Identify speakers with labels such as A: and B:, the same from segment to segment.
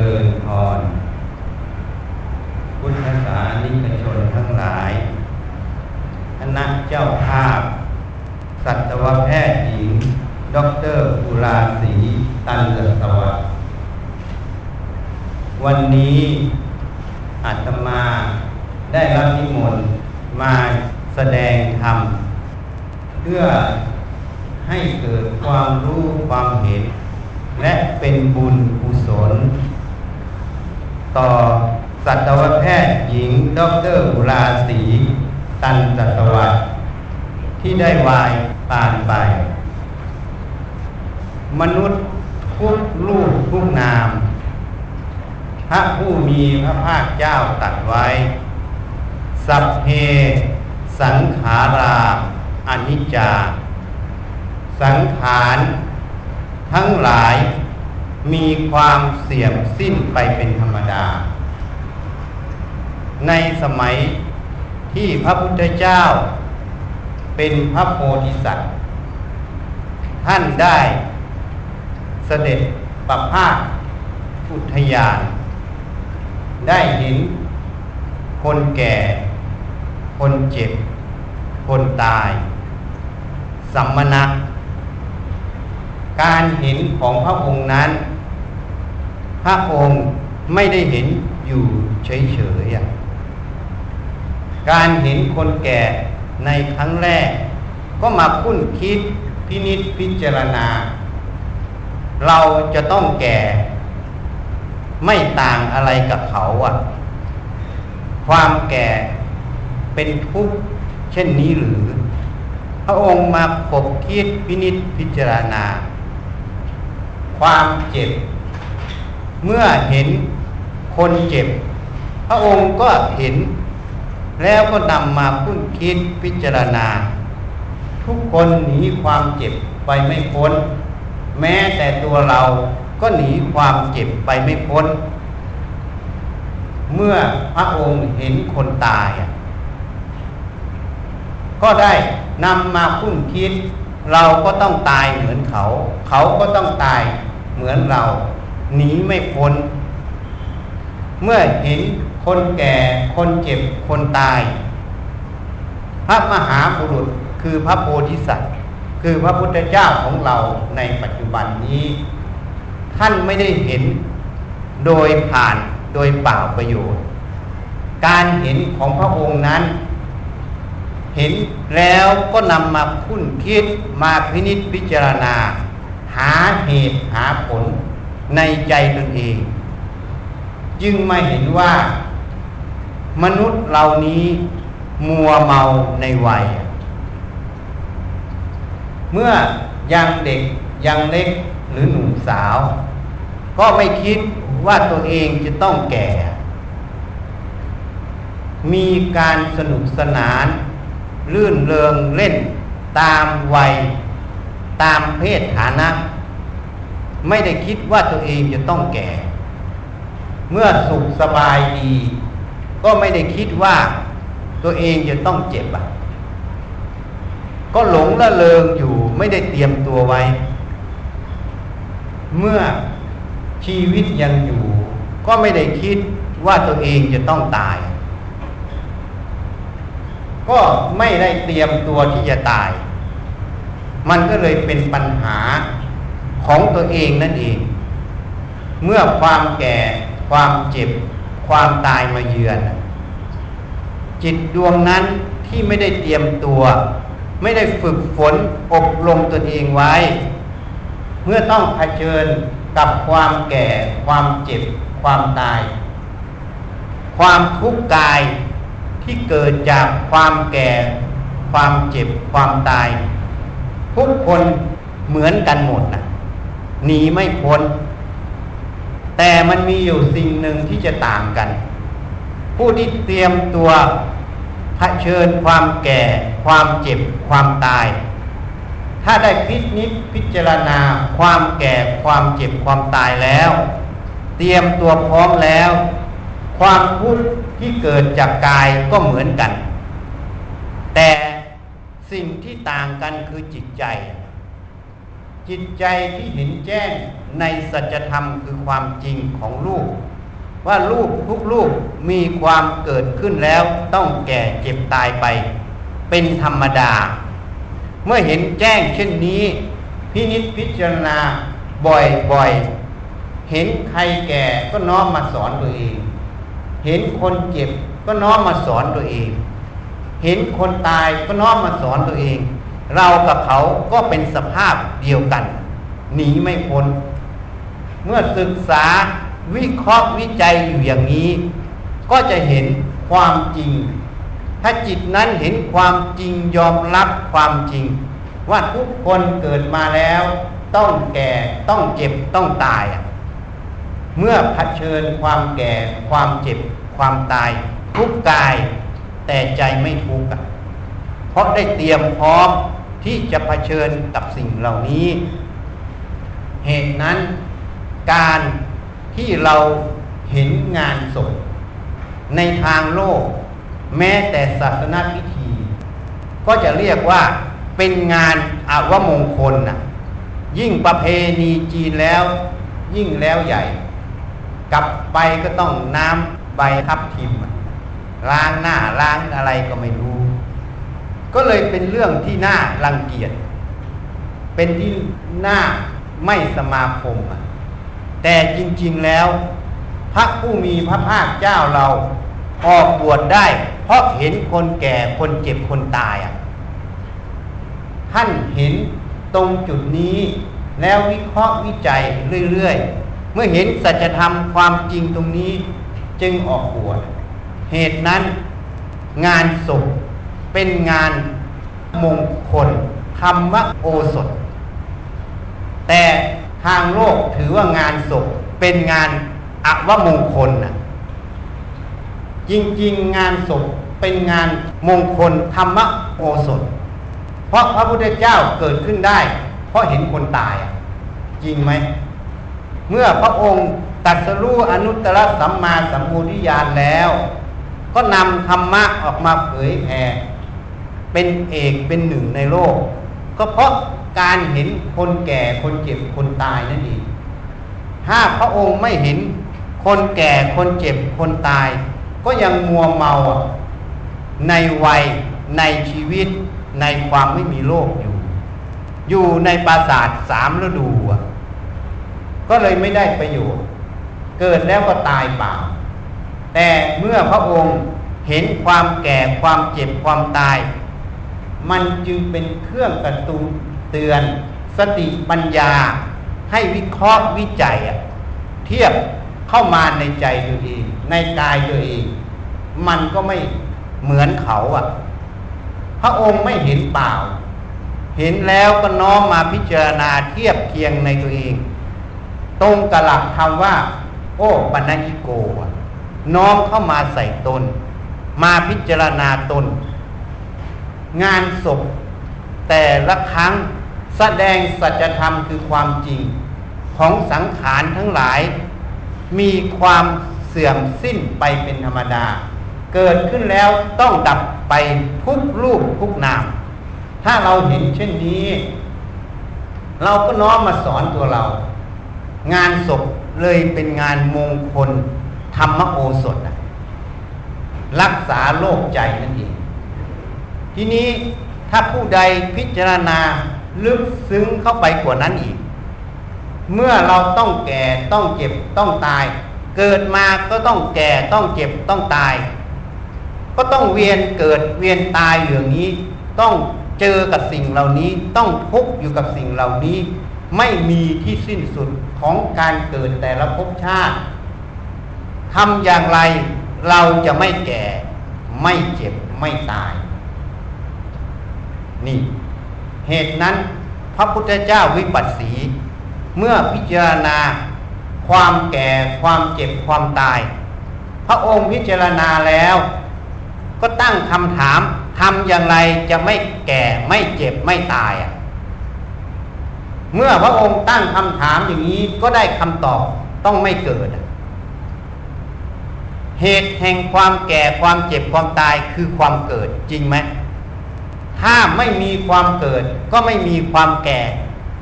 A: ริญพร พุทธศาสนิกชนทั้งหลาย คณะเจ้าภาพ สัตวแพทย์หญิง ดรอุราศรีตันเลสวัสดิ์วันนี้อาตมาได้รับนิมนต์มาแสดงธรรม เพื่อให้เกิดความรู้ความเห็น และเป็นบุญกุศล ต่อสัตวแพทย์หญิงดรอุราศีตันสัตวัสดิ์ที่ได้วายปานไป มนุษย์ทุกรูปทุกนาม พระผู้มีพระภาคเจ้าตรัสไว้ สัพเพสังขาราอนิจจา สังขาร ทั้งหลายมีความเสื่อมสิ้นไปเป็นธรรมดา ในสมัยที่พระพุทธเจ้าเป็นพระโพธิสัตว์ ท่านได้เสด็จประพาสอุทยาน ได้เห็นคนแก่ คนเจ็บ คนตาย สัมมณะ การเห็นของพระองค์นั้น พระองค์ไม่ได้เห็นอยู่เฉยๆการเห็นคนแก่ในครั้งแรก ก็มาคุ้นคิดพินิษพิจารณา เราจะต้องแก่ ไม่ต่างอะไรกับเขาอะ ความแก่เป็นทุกข์เช่นนี้หรือ พระองค์มาขบคิดพินิษพิจารณา ความเจ็บ เมื่อเห็นคนเจ็บ พระองค์ก็เห็น แล้วก็นำมาคุ้นคิดพิจารณา ทุกคนหนีความเจ็บไปไม่พ้น แม้แต่ตัวเราก็หนีความเจ็บไปไม่พ้น เมื่อพระองค์เห็นคนตาย ก็ได้นำมาคุ้นคิด เราก็ต้องตายเหมือนเขา เขาก็ต้องตาย เหมือนเราหนีไม่พ้น เมื่อเห็นคนแก่คนเจ็บคนตาย พระมหาบุรุษคือพระโพธิสัตว์ คือพระพุทธเจ้าของเราในปัจจุบันนี้ ท่านไม่ได้เห็นโดยผ่านโดยเปล่าประโยชน์ การเห็นของพระองค์นั้น เห็นแล้วก็นำมาคุ้นคิดมาพินิจพิจารณา หาเหตุหาผลในใจตนเอง จึงมาเห็นว่า มนุษย์เหล่านี้มัวเมาในวัย เมื่อยังเด็กยังเล็กหรือหนุ่มสาว ก็ไม่คิดว่าตัวเองจะต้องแก่ มีการสนุกสนาน ลื่นเริงเล่นตามวัย ตามเพศฐานะ ไม่ได้คิดว่าตัวเองจะต้องแก่ เมื่อสุขสบายดี ก็ไม่ได้คิดว่าตัวเองจะต้องเจ็บอะ ก็หลงละเลงอยู่ไม่ได้เตรียมตัวไว้ เมื่อชีวิตยังอยู่ ก็ไม่ได้คิดว่าตัวเองจะต้องตาย ก็ไม่ได้เตรียมตัวที่จะตาย มันก็เลยเป็นปัญหาของตัวเองนั่นเอง เมื่อความแก่ ความเจ็บ ความตายมาเยือน จิตดวงนั้นที่ไม่ได้เตรียมตัว ไม่ได้ฝึกฝนอบรมตนเองไว้ เมื่อต้องเผชิญกับความแก่ ความเจ็บ ความตาย ความทุกข์กายที่เกิดจากความแก่ ความเจ็บ ความตาย ทุกคนเหมือนกันหมดนะหนีไม่พ้น แต่มันมีอยู่สิ่งหนึ่งที่จะต่างกัน ผู้ที่เตรียมตัวเผชิญความแก่ ความเจ็บ ความตาย ถ้าได้พิจิตพิจารณาความแก่ความเจ็บความตายแล้ว เตรียมตัวพร้อมแล้ว ความทุกข์ที่เกิดจากกายก็เหมือนกัน แต่ สิ่งที่ต่างกันคือจิตใจ จิตใจที่เห็นแจ้งในสัจธรรมคือความจริงของลูกว่าลูกทุกลูกมีความเกิดขึ้นแล้วต้องแก่เจ็บตายไป เป็นธรรมดา เมื่อเห็นแจ้งเช่นนี้ พินิจพิจารณาบ่อยๆ เห็นใครแก่ก็น้อมมาสอนตัวเอง เห็นคนเจ็บก็น้อมมาสอนตัวเอง เห็นคนตายก็น้อมมาสอนตัวเอง เรากับเขาก็เป็นสภาพเดียวกัน หนีไม่พ้น เมื่อศึกษาวิเคราะห์วิจัยอยู่อย่างนี้ ก็จะเห็นความจริง ถ้าจิตนั้นเห็นความจริงยอมรับความจริง ว่าทุกคนเกิดมาแล้ว ต้องแก่ต้องเจ็บต้องตาย เมื่อเผชิญความแก่ความเจ็บความตาย ทุกกาย แต่ใจไม่ทุกข์เพราะได้เตรียมพร้อมที่จะเผชิญกับสิ่งเหล่านี้ เหตุนั้นการที่เราเห็นงานศพในทางโลก แม้แต่ศาสนาพิธี ก็จะเรียกว่าเป็นงานอวมงคลนะยิ่งประเพณีจีนแล้ว ยิ่งแล้วใหญ่ กลับไปก็ต้องน้ำใบทับทิม ล้างหน้าล้างอะไรก็ไม่รู้ ก็เลยเป็นเรื่องที่น่ารังเกียจ เป็นที่น่าไม่สมาคมแต่จริง ๆแล้ว พระผู้มีพระภาคเจ้าเราออกบวชได้ เพราะเห็นคนแก่คนเจ็บคนตายอะท่านเห็นตรงจุดนี้แล้ววิเคราะห์วิจัยเรื่อย ๆ เมื่อเห็นสัจธรรมความจริงตรงนี้จึงออกบวช เหตุนั้นงานศพเป็นงานมงคลธรรมโอสถ แต่ทางโลกถือว่างานศพเป็นงานอวมงคลนะจริงๆ งานศพเป็นงานมงคลธรรมโอสถ เพราะพระพุทธเจ้าเกิดขึ้นได้ เพราะเห็นคนตาย จริงไหม เมื่อพระองค์ตัดสรู้อนุตตรสัมมาสัมพุทธิญาณแล้ว ก็นำธรรมะออกมาเผยแผ่เป็นเอกเป็นหนึ่งในโลก ก็เพราะการเห็นคนแก่คนเจ็บคนตายนั่นเองถ้าพระองค์ไม่เห็นคนแก่คนเจ็บคนตาย ก็ยังมัวเมาในวัยในชีวิตในความไม่มีโลกอยู่ อยู่ในปราสาทสามฤดู ก็เลยไม่ได้ประโยชน์ เกิดแล้วก็ตายเปล่า แต่เมื่อพระองค์เห็นความแก่ความเจ็บความตาย มันจึงเป็นเครื่องกระตุ้นเตือน สติปัญญา ให้วิเคราะห์วิจัยเทียบเข้ามาในใจตัวเองในกายตัวเอง มันก็ไม่เหมือนเขาอะ พระองค์ไม่เห็นเปล่า เห็นแล้วก็น้อมมาพิจารณาเทียบเคียงในตัวเอง ตรงกับหลักคำว่า โอ้ปัญญิโก น้อมเข้ามาใส่ตน มาพิจารณาตน งานศพ แต่ละครั้งแสดงสัจธรรมคือความจริง ของสังขารทั้งหลาย มีความเสื่อมสิ้นไปเป็นธรรมดา เกิดขึ้นแล้วต้องดับไปทุกรูปทุกนาม ถ้าเราเห็นเช่นนี้ เราก็น้อมมาสอนตัวเรา งานศพเลยเป็นงานมงคล ธรรมโอสถรักษาโรคใจนั่นเองทีนี้ถ้าผู้ใดพิจารณาลึกซึ้งเข้าไปกว่านั้นอีก เมื่อเราต้องแก่ต้องเจ็บต้องตาย เกิดมาก็ต้องแก่ต้องเจ็บต้องตาย ก็ต้องเวียนเกิดเวียนตายอย่างนี้ ต้องเจอกับสิ่งเหล่านี้ต้องทุกข์อยู่กับสิ่งเหล่านี้ ไม่มีที่สิ้นสุดของการเกิดแต่ละภพชาติ ทำอย่างไรเราจะไม่แก่ ไม่เจ็บไม่ตาย นี่ เหตุนั้นพระพุทธเจ้าวิปัสสี เมื่อพิจารณา ความแก่ความเจ็บความตาย พระองค์พิจารณาแล้ว ก็ตั้งคำถามทำอย่างไรจะไม่แก่ไม่เจ็บไม่ตายอะเมื่อพระองค์ตั้งคำถามอย่างนี้ก็ได้คำตอบต้องไม่เกิด เหตุแห่งความแก่ความเจ็บความตายคือความเกิดจริงไหมถ้าไม่มีความเกิด ก็ไม่มีความแก่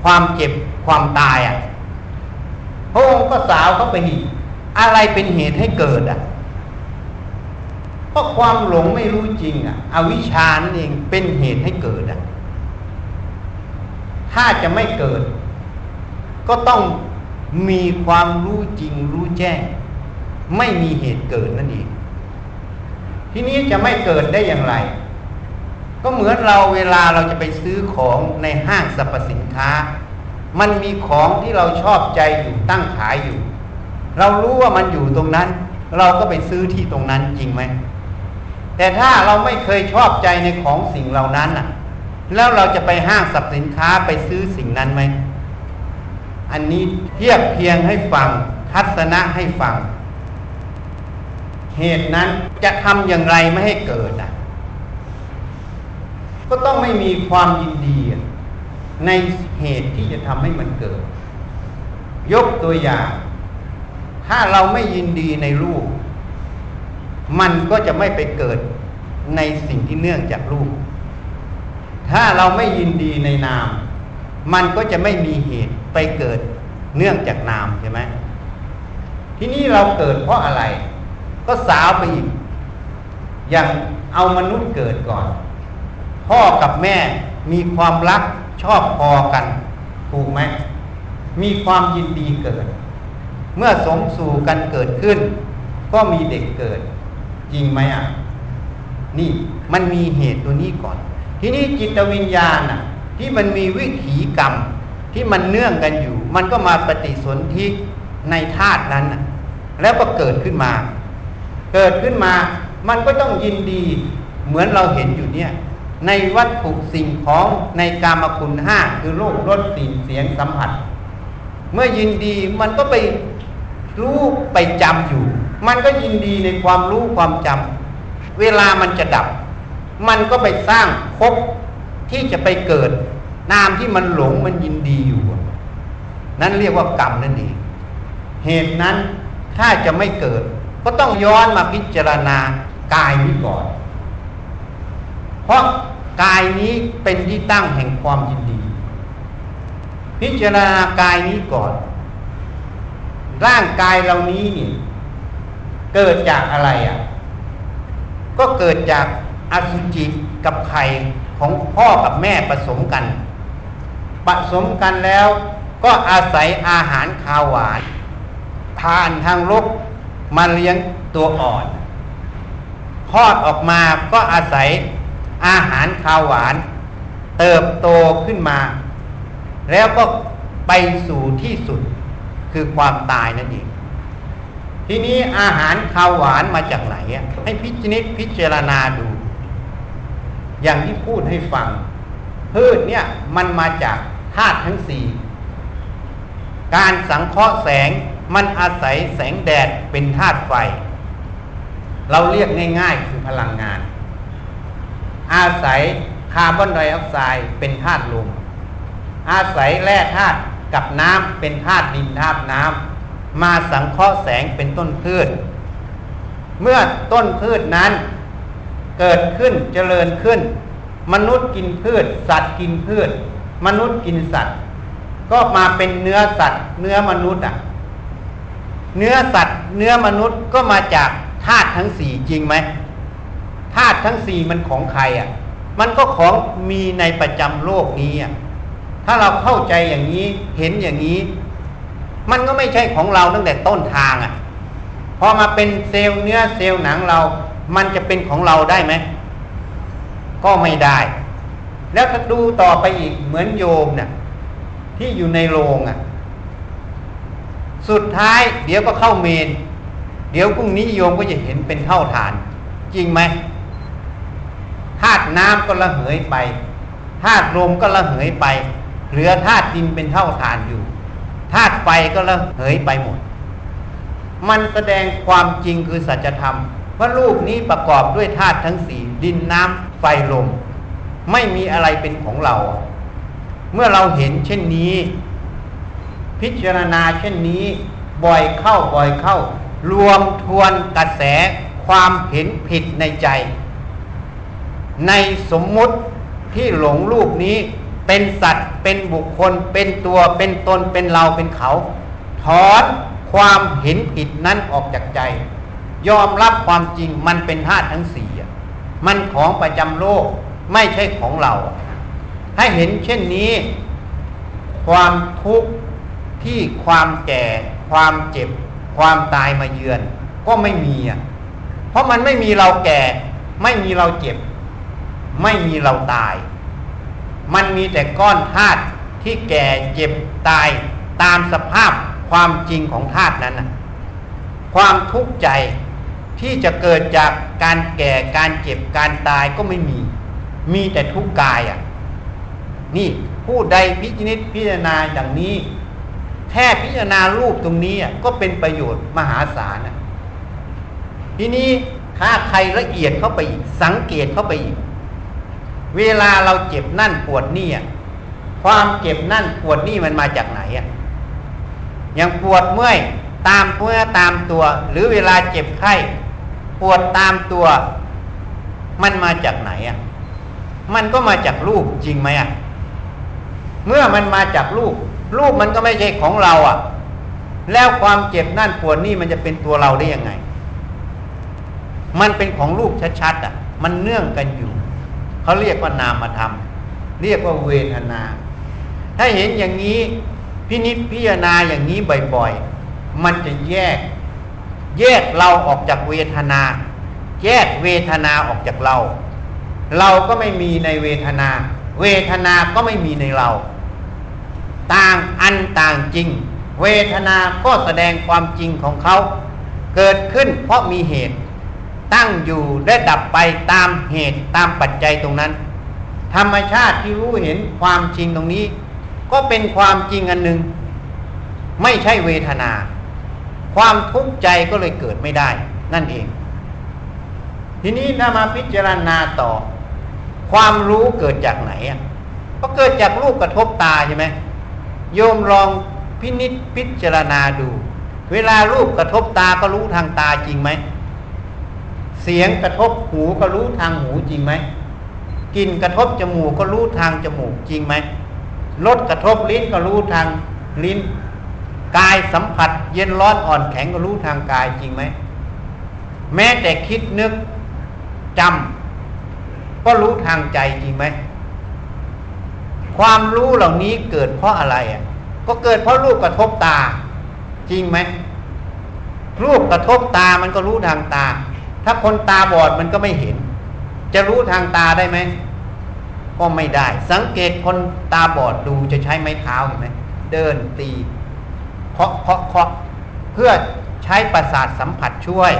A: ความเจ็บความตายอะพระองค์ก็สาวเข้าไปอีกอะไรเป็นเหตุให้เกิดอะเพราะความหลงไม่รู้จริงอะ อวิชชานั่นเองเป็นเหตุให้เกิดอะ ถ้าจะไม่เกิด ก็ต้องมีความรู้จริงรู้แจ้ง ไม่มีเหตุเกิดนั่นเองทีนี้จะไม่เกิดได้อย่างไร ก็เหมือนเราเวลาเราจะไปซื้อของในห้างสรรพสินค้า มันมีของที่เราชอบใจอยู่ตั้งขายอยู่ เรารู้ว่ามันอยู่ตรงนั้น เราก็ไปซื้อที่ตรงนั้นจริงไหมแต่ถ้าเราไม่เคยชอบใจในของสิ่งเหล่านั้นน่ะ แล้วเราจะไปห้างสรรพสินค้าไปซื้อสิ่งนั้นไหมอันนี้เทียบเพียงให้ฟังทัศนะให้ฟัง เหตุนั้นจะทำอย่างไรไม่ให้เกิดอะ ก็ต้องไม่มีความยินดีในเหตุที่จะทำให้มันเกิด ยกตัวอย่าง ถ้าเราไม่ยินดีในรูป มันก็จะไม่ไปเกิดในสิ่งที่เนื่องจากรูป ถ้าเราไม่ยินดีในนาม มันก็จะไม่มีเหตุไปเกิดเนื่องจากนามใช่ไหมที่นี้เราเกิดเพราะอะไร ก็สาวไปอีก อย่างเอามนุษย์เกิดก่อน พ่อกับแม่มีความรักชอบพอกัน ถูกไหม มีความยินดีเกิด เมื่อสมสู่กันเกิดขึ้น ก็มีเด็กเกิด จริงไหมอะ นี่มันมีเหตุตัวนี้ก่อน ทีนี้จิตวิญญาณอะ ที่มันมีวิถีกรรมที่มันเนื่องกันอยู่ มันก็มาปฏิสนธิในธาตุนั้น แล้วก็เกิดขึ้นมา เกิดขึ้นมา มันก็ต้องยินดีเหมือนเราเห็นอยู่เนี่ย ในวัตถุสิ่งของในกามคุณห้าคือรูปรสสิ่งเสียงสัมผัส เมื่อยินดีมันก็ไปรู้ไปจำอยู่ มันก็ยินดีในความรู้ความจำเวลามันจะดับ มันก็ไปสร้างภพที่จะไปเกิด นามที่มันหลงมันยินดีอยู่นั่นเรียกว่ากรรมนั่นเองเหตุนั้นถ้าจะไม่เกิด ก็ต้องย้อนมาพิจารณากายนี้ก่อน เพราะกายนี้เป็นที่ตั้งแห่งความยินดี พิจารณากายนี้ก่อน ร่างกายเหล่านี้นี่เกิดจากอะไรอะ ก็เกิดจากอสุจิกับไข่ของพ่อกับแม่ผสมกันผสมกันแล้วก็อาศัยอาหารคาวหวานทานทางลก มาเลี้ยงตัวอ่อนคลอดออกมาก็อาศัยอาหารข้าวหวาน เติบโตขึ้นมา แล้วก็ไปสู่ที่สุดคือความตายนั่นเองทีนี้อาหารข้าวหวานมาจากไหนให้พิจนิตพิจารณาดู อย่างที่พูดให้ฟังพืชเนี่ยมันมาจากธาตุทั้งสี่การสังเคราะห์แสง มันอาศัยแสงแดดเป็นธาตุไฟ เราเรียกง่ายๆคือพลังงาน อาศัยคาร์บอนไดออกไซด์เป็นธาตุลมอาศัยแร่ธาตุกับน้ำเป็นธาตุดินธาตุน้ำมาสังเคราะห์แสงเป็นต้นพืช เมื่อต้นพืชนั้น เกิดขึ้นเจริญขึ้น มนุษย์กินพืช สัตว์กินพืช มนุษย์กินสัตว์ ก็มาเป็นเนื้อสัตว์ เนื้อมนุษย์อะ เนื้อสัตว์ เนื้อมนุษย์ก็มาจากธาตุทั้งสี่จริงไหมธาตุทั้งสี่มันของใครอะ มันก็ของมีในประจำโลกนี้อะถ้าเราเข้าใจอย่างนี้เห็นอย่างนี้ มันก็ไม่ใช่ของเราตั้งแต่ต้นทางอะพอมาเป็นเซลล์เนื้อเซลล์หนังเรา มันจะเป็นของเราได้ไหมก็ไม่ได้ แล้วถ้าดูต่อไปอีกเหมือนโยมเนี่ยที่อยู่ในโรงอะ สุดท้ายเดี๋ยวก็เข้าเมน เดี๋ยวพรุ่งนี้โยมก็จะเห็นเป็นเท่าฐาน จริงไหมธาตุน้ำก็ละเหยไปธาตุลมก็ละเหยไป เหลือธาตุดินเป็นเท่าฐานอยู่ธาตุไฟก็ละเหยไปหมด มันแสดงความจริงคือสัจธรรมว่ารูปนี้ประกอบด้วยธาตุทั้งสี่ดินน้ำไฟลม ไม่มีอะไรเป็นของเรา เมื่อเราเห็นเช่นนี้ พิจารณาเช่นนี้ บ่อยเข้าบ่อยเข้า รวมทวนกระแสความเห็นผิดในใจ ในสมมุติที่หลงรูปนี้เป็นสัตว์เป็นบุคคล เป็นตัวเป็นตนเป็นเราเป็นเขา ถอนความเห็นผิดนั้นออกจากใจ ยอมรับความจริงมันเป็นธาตุทั้งสี่มันของประจำโลกไม่ใช่ของเรา ให้เห็นเช่นนี้ ความทุกข์ ที่ความแก่ ความเจ็บ ความตายมาเยือน ก็ไม่มีอะเพราะมันไม่มีเราแก่ ไม่มีเราเจ็บ ไม่มีเราตาย มันมีแต่ก้อนธาตุที่แก่เจ็บตายตามสภาพความจริงของธาตุนั้นนะความทุกข์ใจที่จะเกิดจากการแก่การเจ็บการตายก็ไม่มี มีแต่ทุกข์กายอะ นี่ผู้ใดพิจิตพิจารณาอย่างนี้ แค่พิจารณารูปตรงนี้ก็เป็นประโยชน์มหาศาลทีนี้ถ้าใครละเอียดเข้าไปอีก สังเกตเข้าไปอีก เวลาเราเจ็บนั่นปวดนี่ความเจ็บนั่นปวดนี่มันมาจากไหนอะอย่างปวดเมื่อยตามเมื่อตามตัว หรือเวลาเจ็บไข้ ปวดตามตัว มันมาจากไหนอะมันก็มาจากรูปจริงไหมอะเมื่อมันมาจากรูป รูปมันก็ไม่ใช่ของเราอะ แล้วความเจ็บนั่นปวดนี่มันจะเป็นตัวเราได้ยังไง มันเป็นของรูปชัดๆอะ มันเนื่องกันอยู่ เขาเรียกว่านามธรรม เรียกว่าเวทนา ถ้าเห็นอย่างนี้พินิจพิจารณาอย่างนี้บ่อยๆ มันจะแยก แยกเราออกจากเวทนา แยกเวทนาออกจากเรา เราก็ไม่มีในเวทนา เวทนาก็ไม่มีในเรา ต่างอันต่างจริง เวทนาก็แสดงความจริงของเขา เกิดขึ้นเพราะมีเหตุ ตั้งอยู่และดับไปตามเหตุตามปัจจัยตรงนั้น ธรรมชาติที่รู้เห็นความจริงตรงนี้ ก็เป็นความจริงอันหนึ่งไม่ใช่เวทนา ความทุกข์ใจก็เลยเกิดไม่ได้ นั่นเอง ทีนี้ถ้ามาพิจารณาต่อ ความรู้เกิดจากไหนอะก็เกิดจากรูปกระทบตาใช่ไหม โยมลองพินิษพิจารณาดู เวลารูปกระทบตาก็รู้ทางตาจริงไหม เสียงกระทบหูก็รู้ทางหูจริงไหมกลิ่นกระทบจมูกก็รู้ทางจมูกจริงไหมรสกระทบลิ้นก็รู้ทางลิ้น กายสัมผัส เย็นร้อนอ่อนแข็งก็รู้ทางกายจริงไหม แม้แต่คิดนึกจำก็รู้ทางใจจริงไหม ความรู้เหล่านี้เกิดเพราะอะไรอะ ก็เกิดเพราะรูปกระทบตา จริงไหมรูปกระทบตามันก็รู้ทางตา ถ้าคนตาบอดมันก็ไม่เห็น จะรู้ทางตาได้ไหมก็ไม่ได้ สังเกตคนตาบอดดูจะใช้ไม้เท้าเห็นไหมเดินตีเคาะเคาะเคาะเพื่อใช้ประสาทสัมผัสช่วย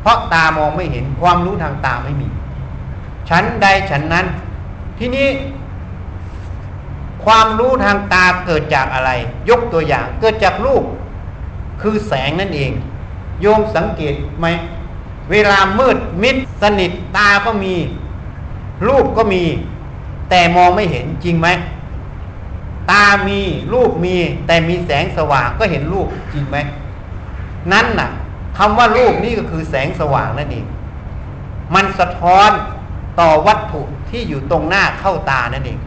A: เพราะตามองไม่เห็นความรู้ทางตาไม่มีฉันใดฉันนั้น ที่นี้ ความรู้ทางตาเกิดจากอะไร ยกตัวอย่างเกิดจากรูป คือแสงนั่นเอง โยมสังเกตไหม เวลามืดมิดสนิทตาก็มี รูปก็มี แต่มองไม่เห็นจริงไหม ตามีรูปมี แต่มีแสงสว่างก็เห็นรูปจริงไหม นั่นน่ะคำว่ารูปนี่ก็คือแสงสว่างนั่นเอง มันสะท้อนต่อวัตถุที่อยู่ตรงหน้าเข้าตานั่นเอง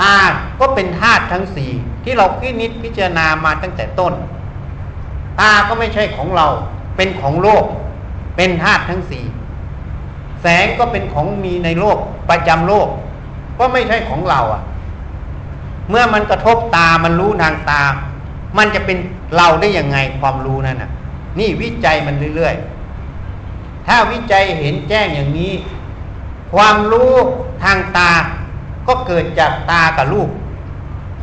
A: ตาก็เป็นธาตุทั้งสี่ที่เราพินิจพิจารณามาตั้งแต่ต้น ตาก็ไม่ใช่ของเรา เป็นของโลก เป็นธาตุทั้งสี่แสงก็เป็นของมีในโลกประจำโลก ก็ไม่ใช่ของเราอะ เมื่อมันกระทบตามันรู้ทางตา มันจะเป็นเราได้ยังไงความรู้นั่นน่ะ นี่วิจัยมันเรื่อยๆ ถ้าวิจัยเห็นแจ้งอย่างนี้ ความรู้ทางตา ก็เกิดจากตากับรูป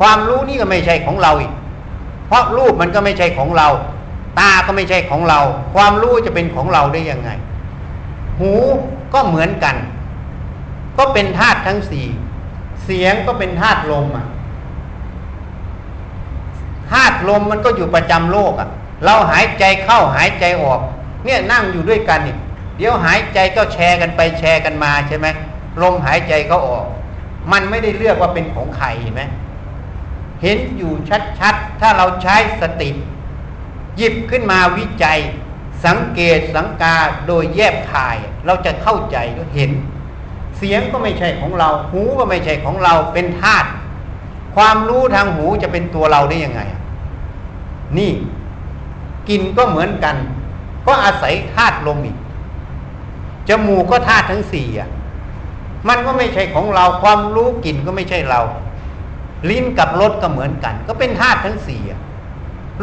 A: ความรู้นี่ก็ไม่ใช่ของเราอีก เพราะรูปมันก็ไม่ใช่ของเรา ตาก็ไม่ใช่ของเรา ความรู้จะเป็นของเราได้ยังไง หูก็เหมือนกัน ก็เป็นธาตุทั้งสี่ เสียงก็เป็นธาตุลมอะธาตุลมมันก็อยู่ประจำโลกอะ เราหายใจเข้าหายใจออก เนี่ยนั่งอยู่ด้วยกันนี่เดี๋ยวหายใจก็แชร์กันไปแชร์กันมาใช่ไหมลมหายใจเขาออก มันไม่ได้เลือกว่าเป็นของใครเห็นไหมเห็นอยู่ชัดๆ ถ้าเราใช้สติ หยิบขึ้นมาวิจัย สังเกตสังกาโดยแยบคาย เราจะเข้าใจก็เห็น เสียงก็ไม่ใช่ของเรา หูก็ไม่ใช่ของเราเป็นธาตุความรู้ทางหูจะเป็นตัวเราได้ยังไง นี่กินก็เหมือนกัน ก็อาศัยธาตุลมอีกจมูกก็ธาตุทั้งสี่อะ มันก็ไม่ใช่ของเราความรู้กลิ่นก็ไม่ใช่เรา ลิ้นกับรสก็เหมือนกัน ก็เป็นธาตุทั้งสี่อะ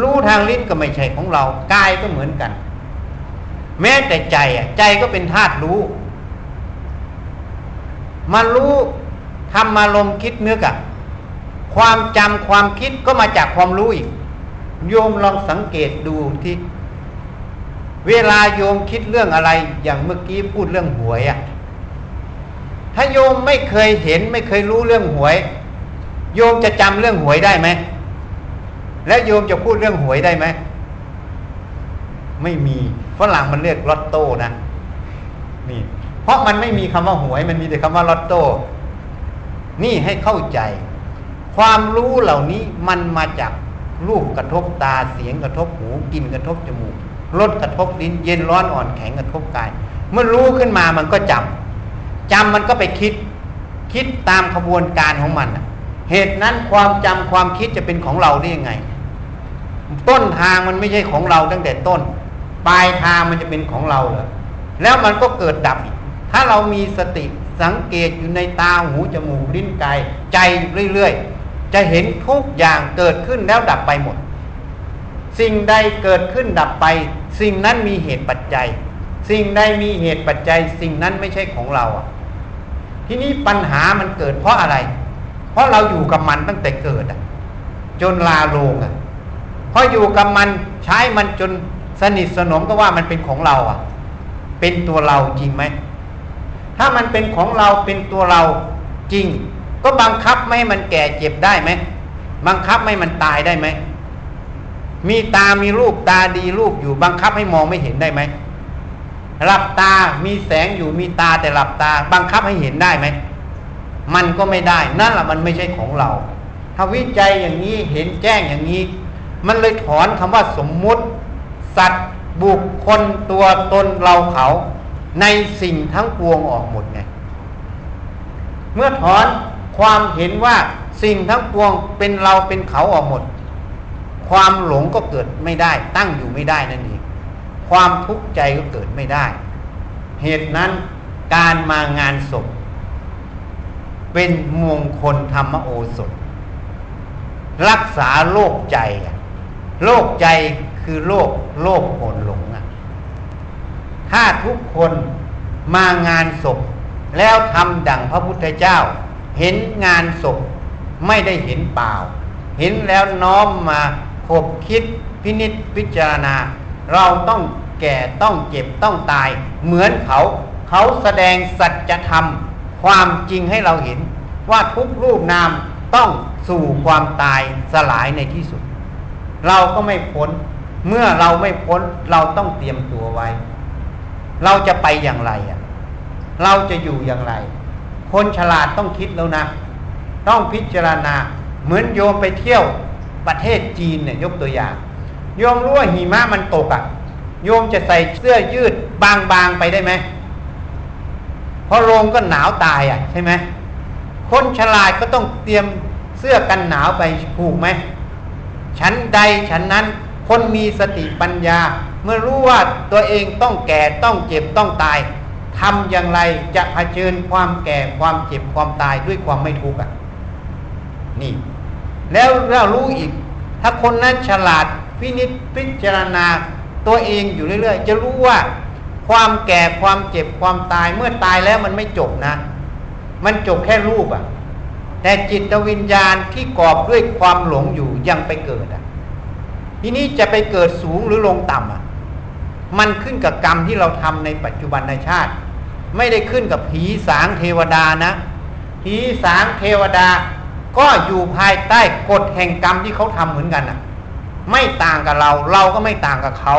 A: รู้ทางลิ้นก็ไม่ใช่ของเรากายก็เหมือนกัน แม้แต่ใจอะ ใจก็เป็นธาตุรู้มารู้ทำมาลมคิดนึกอะความจำความคิดก็มาจากความรู้อีก โยมลองสังเกตดูที่ เวลาโยมคิดเรื่องอะไร อย่างเมื่อกี้พูดเรื่องหวยอะ ถ้าโยมไม่เคยเห็นไม่เคยรู้เรื่องหวย โยมจะจำเรื่องหวยได้ไหม และโยมจะพูดเรื่องหวยได้ไหม ไม่มีฝรั่งมันเรียกลอตโต้นะนี่เพราะมันไม่มีคำว่าหวย มันมีแต่คำว่าลอตโต้ นี่ให้เข้าใจ ความรู้เหล่านี้มันมาจากรูปกระทบตาเสียงกระทบหูกลิ่นกระทบจมูกรสกระทบลิ้นเย็นร้อนอ่อนแข็งกระทบกาย เมื่อรู้ขึ้นมามันก็จำ จำมันก็ไปคิด คิดตามขบวนการของมันเหตุนั้นความจำความคิดจะเป็นของเราได้ยังไง ต้นทางมันไม่ใช่ของเราตั้งแต่ต้น ปลายทางมันจะเป็นของเราเหรอแล้วมันก็เกิดดับอีกถ้าเรามีสติสังเกตอยู่ในตาหูจมูกลิ้นกายใจเรื่อยๆ จะเห็นทุกอย่างเกิดขึ้นแล้วดับไปหมด สิ่งใดเกิดขึ้นดับไป สิ่งนั้นมีเหตุปัจจัย สิ่งใดมีเหตุปัจจัยสิ่งนั้นไม่ใช่ของเราอะ ทีนี้ปัญหามันเกิดเพราะอะไร เพราะเราอยู่กับมันตั้งแต่เกิดอะ จนลาโลงอะพราะอยู่กับมันใช้มันจนสนิทสนมก็ว่ามันเป็นของเราอะ เป็นตัวเราจริงไหม ถ้ามันเป็นของเราเป็นตัวเราจริง ก็บังคับไม่ให้มันแก่เจ็บได้ไหม บังคับไม่มันตายได้ไหม มีตามีรูปตาดีรูปอยู่บังคับให้มองไม่เห็นได้ไหม หลับตามีแสงอยู่มีตาแต่หลับตา บังคับให้เห็นได้ไหม มันก็ไม่ได้ นั่นแหละมันไม่ใช่ของเรา ถ้าวิจัยอย่างนี้เห็นแจ้งอย่างนี้ มันเลยถอนคำว่าสมมุติ สัตว์ บุคคลตัวตนเราเขา ในสิ่งทั้งปวงออกหมดไงเมื่อถอนความเห็นว่าสิ่งทั้งปวงเป็นเราเป็นเขาออกหมด ความหลงก็เกิดไม่ได้ ตั้งอยู่ไม่ได้นั่นเอง ความทุกข์ใจก็เกิดไม่ได้ เหตุนั้นการมางานศพ เป็นมงคลธรรมโอสถ รักษาโรคใจโรคใจคือโรคโรคโหนหลงอะถ้าทุกคนมางานศพ แล้วทำดังพระพุทธเจ้า เห็นงานศพไม่ได้เห็นเปล่า เห็นแล้วน้อมมาขบคิดพินิษพิจารณา เราต้อง แก่ต้องเจ็บต้องตาย เหมือนเขา เขาแสดงสัจธรรม ความจริงให้เราเห็น ว่าทุกรูปนามต้องสู่ความตายสลายในที่สุด เราก็ไม่พ้น เมื่อเราไม่พ้นเราต้องเตรียมตัวไว้ เราจะไปอย่างไรอะ เราจะอยู่อย่างไร คนฉลาดต้องคิดแล้วนะ ต้องพิจารณา เหมือนโยมไปเที่ยวประเทศจีนเนี่ยยกตัวอย่างโยมรู้ว่าหิมะมันตกอะ่ะ โยมจะใส่เสื้อยืดบางๆไปได้ไหมเพราะลงก็หนาวตายอะใช่ไหมคนฉลาดก็ต้องเตรียมเสื้อกันหนาวไปผูกไหมชั้นใดชั้นนั้นคนมีสติปัญญา เมื่อรู้ว่าตัวเองต้องแก่ต้องเจ็บต้องตายทำอย่างไรจะเผชิญความแก่ความเจ็บความตายด้วยความไม่ทุกข์อะนี่ แล้วเรารู้อีก ถ้าคนนั้นฉลาดพินิจพิจารณา ตัวเองอยู่เรื่อย ๆ จะรู้ว่าความแก่ความเจ็บความตายเมื่อตายแล้วมันไม่จบนะ มันจบแค่รูปอะ่ะ แต่จิตวิญญาณที่กอบด้วยความหลงอยู่ยังไปเกิดอะ ทีนี้จะไปเกิดสูงหรือลงต่ำอะ มันขึ้นกับกรรมที่เราทำในปัจจุบันในชาติ ไม่ได้ขึ้นกับผีสางเทวดานะผีสางเทวดาก็อยู่ภายใต้กฎแห่งกรรมที่เขาทำเหมือนกันอะ ไม่ต่างกับเรา เราก็ไม่ต่างกับเขา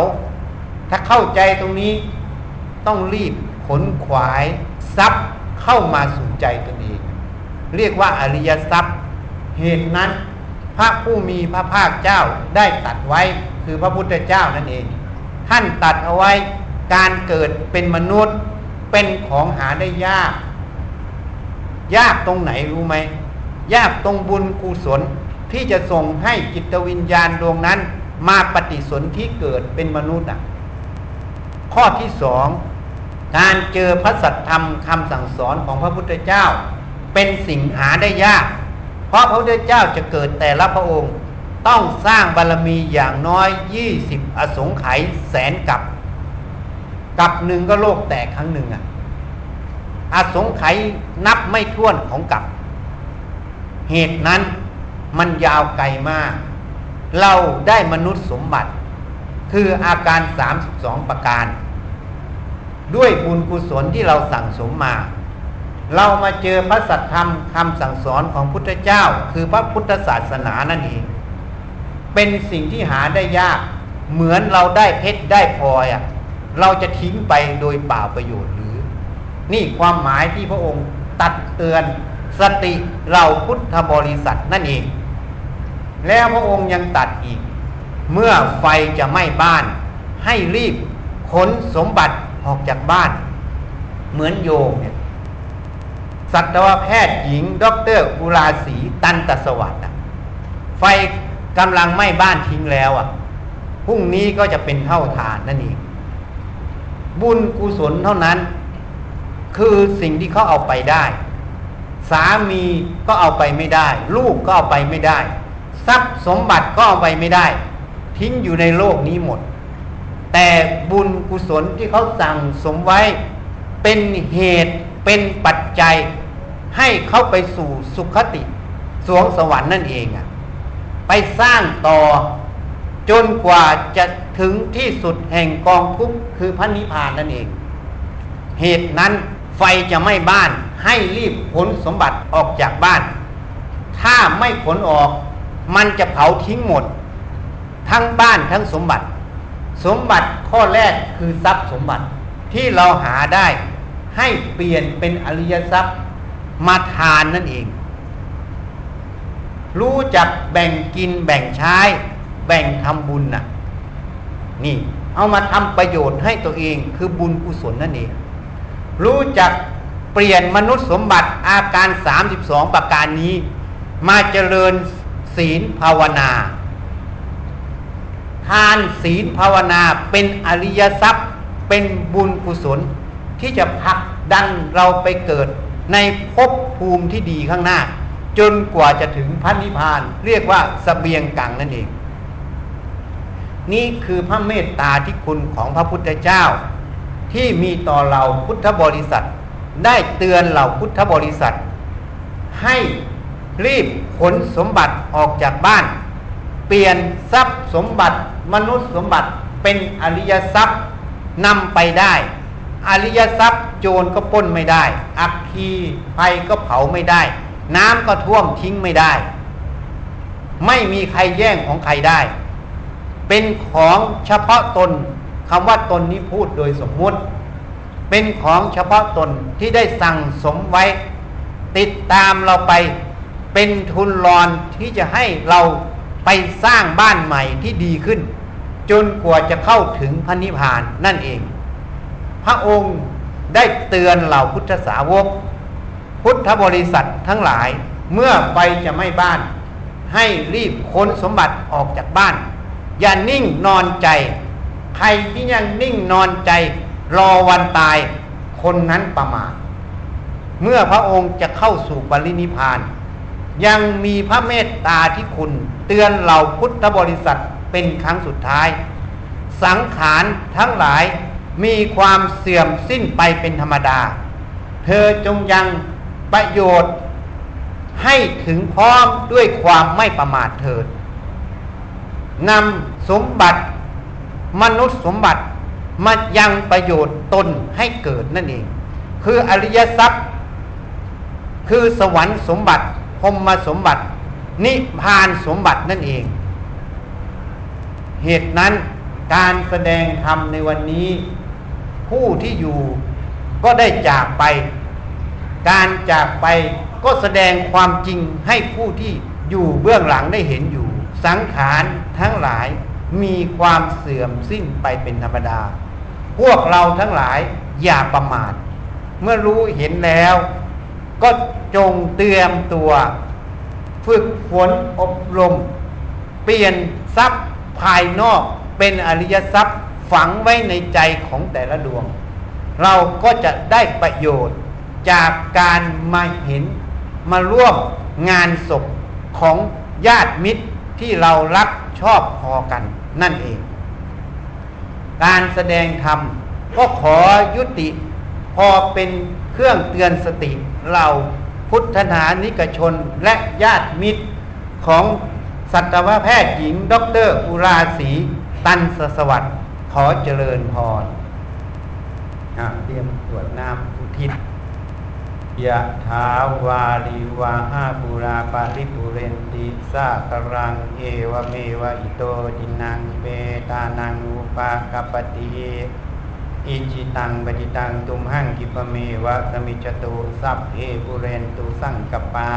A: ถ้าเข้าใจตรงนี้ต้องรีบขนขวายทรัพย์เข้ามาสู่ใจตัวเอง เรียกว่าอริยทรัพย์ เหตุนั้น พระผู้มีพระภาคเจ้าได้ตัดไว้คือพระพุทธเจ้านั่นเอง ท่านตัดเอาไว้การเกิดเป็นมนุษย์เป็นของหาได้ยาก ยากตรงไหนรู้ไหม ยากตรงบุญกุศล ที่จะส่งให้จิตวิญญาณดวงนั้น มาปฏิสนธิเกิดเป็นมนุษย์อะข้อที่สองการเจอพระสัทธรรมคำสั่งสอนของพระพุทธเจ้า เป็นสิ่งหาได้ยาก เพราะพระพุทธเจ้าจะเกิดแต่ละพระองค์ ต้องสร้างบารรมีอย่างน้อยยี่สิบอสงไขยแสนกับ กับหนึ่งก็โลกแตกครั้งหนึ่งอะอสงไขยนับไม่ถ้วนของกับ เหตุนั้น มันยาวไกลมาก เราได้มนุษย์สมบัติ คืออาการ 32 ประการ ด้วยบุญกุศลที่เราสั่งสมมา เรามาเจอพระสัทธรรมคำสั่งสอนของพุทธเจ้า คือพระพุทธศาสนานั่นเองเป็นสิ่งที่หาได้ยาก เหมือนเราได้เพชรได้พลอยอะเราจะทิ้งไปโดยเปล่าประโยชน์หรือ นี่ความหมายที่พระองค์ตัดเตือนสติเราพุทธบริษัทนั่นเอง แล้วพระองค์ยังตัดอีก เมื่อไฟจะไหม้บ้าน ให้รีบขนสมบัติออกจากบ้าน เหมือนโยมเนี่ยสัตวแพทย์หญิงดรอุราศีตันตสวัสดิ์ไฟกำลังไหม้บ้านทิ้งแล้วอะพรุ่งนี้ก็จะเป็นเท่าทานนั่นเองบุญกุศลเท่านั้น คือสิ่งที่เขาเอาไปได้ สามีก็เอาไปไม่ได้ ลูกก็เอาไปไม่ได้ ทรัพย์สมบัติก็เอาไปไม่ได้ ทิ้งอยู่ในโลกนี้หมด แต่บุญกุศลที่เขาสั่งสมไว้ เป็นเหตุเป็นปัจจัย ให้เขาไปสู่สุขติสวงสวรรค์นั่นเองอะไปสร้างต่อจนกว่าจะถึงที่สุดแห่งกองทุกข์คือพระนิพพานนั่นเอง เหตุนั้นไฟจะไม่บ้านให้รีบขนสมบัติออกจากบ้าน ถ้าไม่ขนออก มันจะเผาทิ้งหมด ทั้งบ้านทั้งสมบัติ สมบัติข้อแรกคือทรัพย์สมบัติที่เราหาได้ให้เปลี่ยนเป็นอริยทรัพย์มาทานนั่นเอง รู้จักแบ่งกินแบ่งใช้ แบ่งทำบุญน่ะ นี่ เอามาทำประโยชน์ให้ตัวเองคือบุญกุศลนั่นเอง รู้จักเปลี่ยนมนุษย์สมบัติอาการ 32 ประการนี้ มาเจริญ ศีลภาวนาทานศีลภาวนาเป็นอริยทรัพย์เป็นบุญกุศลที่จะผลักดันเราไปเกิดในภพภูมิที่ดีข้างหน้า จนกว่าจะถึงพระนิพพาน เรียกว่าสเสบียงกังนั่นเอง นี่คือพระเมตตาที่คุณของพระพุทธเจ้า ที่มีต่อเราพุทธบริษัท ได้เตือนเหล่าพุทธบริษัท ให้ รีบขนสมบัติออกจากบ้าน เปลี่ยนทรัพย์สมบัติมนุษย์สมบัติเป็นอริยทรัพย์นำไปได้ อริยทรัพย์โจรก็ป้นไม่ได้ อักคีไฟก็เผาไม่ได้ น้ำก็ท่วมทิ้งไม่ได้ ไม่มีใครแย่งของใครได้ เป็นของเฉพาะตนคำว่าตนนี้พูดโดยสมมุติ เป็นของเฉพาะตนที่ได้สั่งสมไว้ ติดตามเราไป เป็นทุนรอนที่จะให้เราไปสร้างบ้านใหม่ที่ดีขึ้น จนกว่าจะเข้าถึงพระนิพพานนั่นเอง พระองค์ได้เตือนเหล่าพุทธสาวก พุทธบริษัททั้งหลายเมื่อไปจะไม่บ้าน ให้รีบค้นสมบัติออกจากบ้าน อย่านิ่งนอนใจ ใครที่ยังนิ่งนอนใจ รอวันตายคนนั้นประมาทเมื่อพระองค์จะเข้าสู่ปรินิพาน ยังมีพระเมตตาที่คุณเตือนเหล่าพุทธบริษัทเป็นครั้งสุดท้าย สังขารทั้งหลายมีความเสื่อมสิ้นไปเป็นธรรมดา เธอจงยังประโยชน์ให้ถึงพร้อมด้วยความไม่ประมาทเถิดนำสมบัติ มนุษย์สมบัติมายังประโยชน์ตนให้เกิดนั่นเอง คืออริยทรัพย์ คือสวรรค์สมบัติ พรมสมบัติ นิพานสมบัตินั่นเอง เหตุนั้นการแสดงธรรมในวันนี้ ผู้ที่อยู่ก็ได้จากไป การจากไปก็แสดงความจริงให้ผู้ที่อยู่เบื้องหลังได้เห็นอยู่ สังขารทั้งหลายมีความเสื่อมสิ้นไปเป็นธรรมดา พวกเราทั้งหลายอย่าประมาท เมื่อรู้เห็นแล้ว ก็จงเตรียมตัว ฝึกฝนอบรม เปลี่ยนทรัพย์ภายนอกเป็นอริยทรัพย์ฝังไว้ในใจของแต่ละดวง เราก็จะได้ประโยชน์จากการมาเห็นมาร่วมงานศพของญาติมิตรที่เรารักชอบพอกันนั่นเอง การแสดงธรรมก็ขอยุติพอเป็นเครื่องเตือนสติ เราพุทธศาสนิกชนและญาติมิตรของสัตวแพทย์หญิงด็อกเตอร์อุราศีตันสสวัสดิ์ขอเจริญพรเตรียมกรวดน้ำอุทิศยะถาวาริวะหาปูราปะริปูเรนติสาคะรัง เอวะเมวะอิโต ทินนังเปตานังอุปะกัปปะติ อิจฉิตังปัตถิตังตุมหัง ขิปปะเมวะ สะมิชฌะตุสัพเพปูเรนตุสังกัปปา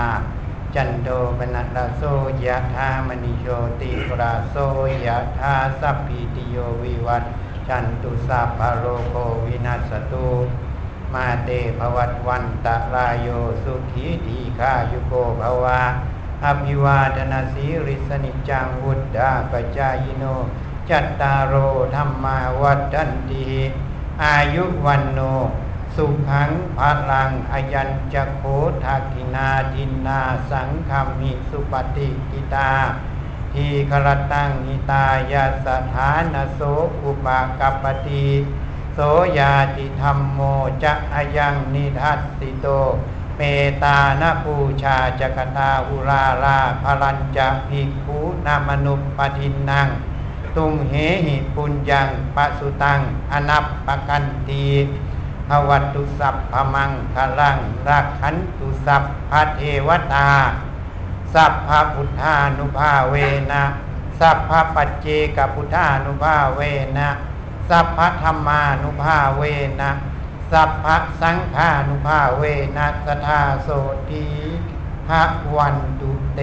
A: จันโท ปัณณะระโสยะถา มะณิโชติปราโสยะธาสัพพิติโยวิวัตจันตุสัพพโรโควินัสตุมาเตภวัตวันตะลายโยสุขีทีฆายุโกภวาอภิวาทนาสีริสนิจังวุฒาปจายโน จัตตารโอธรรมาวัฏันตี อายุวันโน สุขังภาลังอายัญจะโคทักินาดินนาสังคามิสุปฏิกิตา ทีครตังหิตายาสถานโสอุปากปติโสยาติธรรมโมจะอายังนิทัสสิโตเมตานปูชาจักตาอุราราพลัญจะภิกขุนามนุปปทินนัง ตุมเหหิปุญญังปะสุตัง อนับปะกันตีภวัตุสัพพมังคลังรักขันตุสัพพเทวตา สัพพพุทธานุภาเวนะสัพพปัจเจกพุทธานุภาเวนะสัพพธรรมานุภาเวนะสัพพะสังฆานุภาเวนะสทาโสทีพระวันตุเต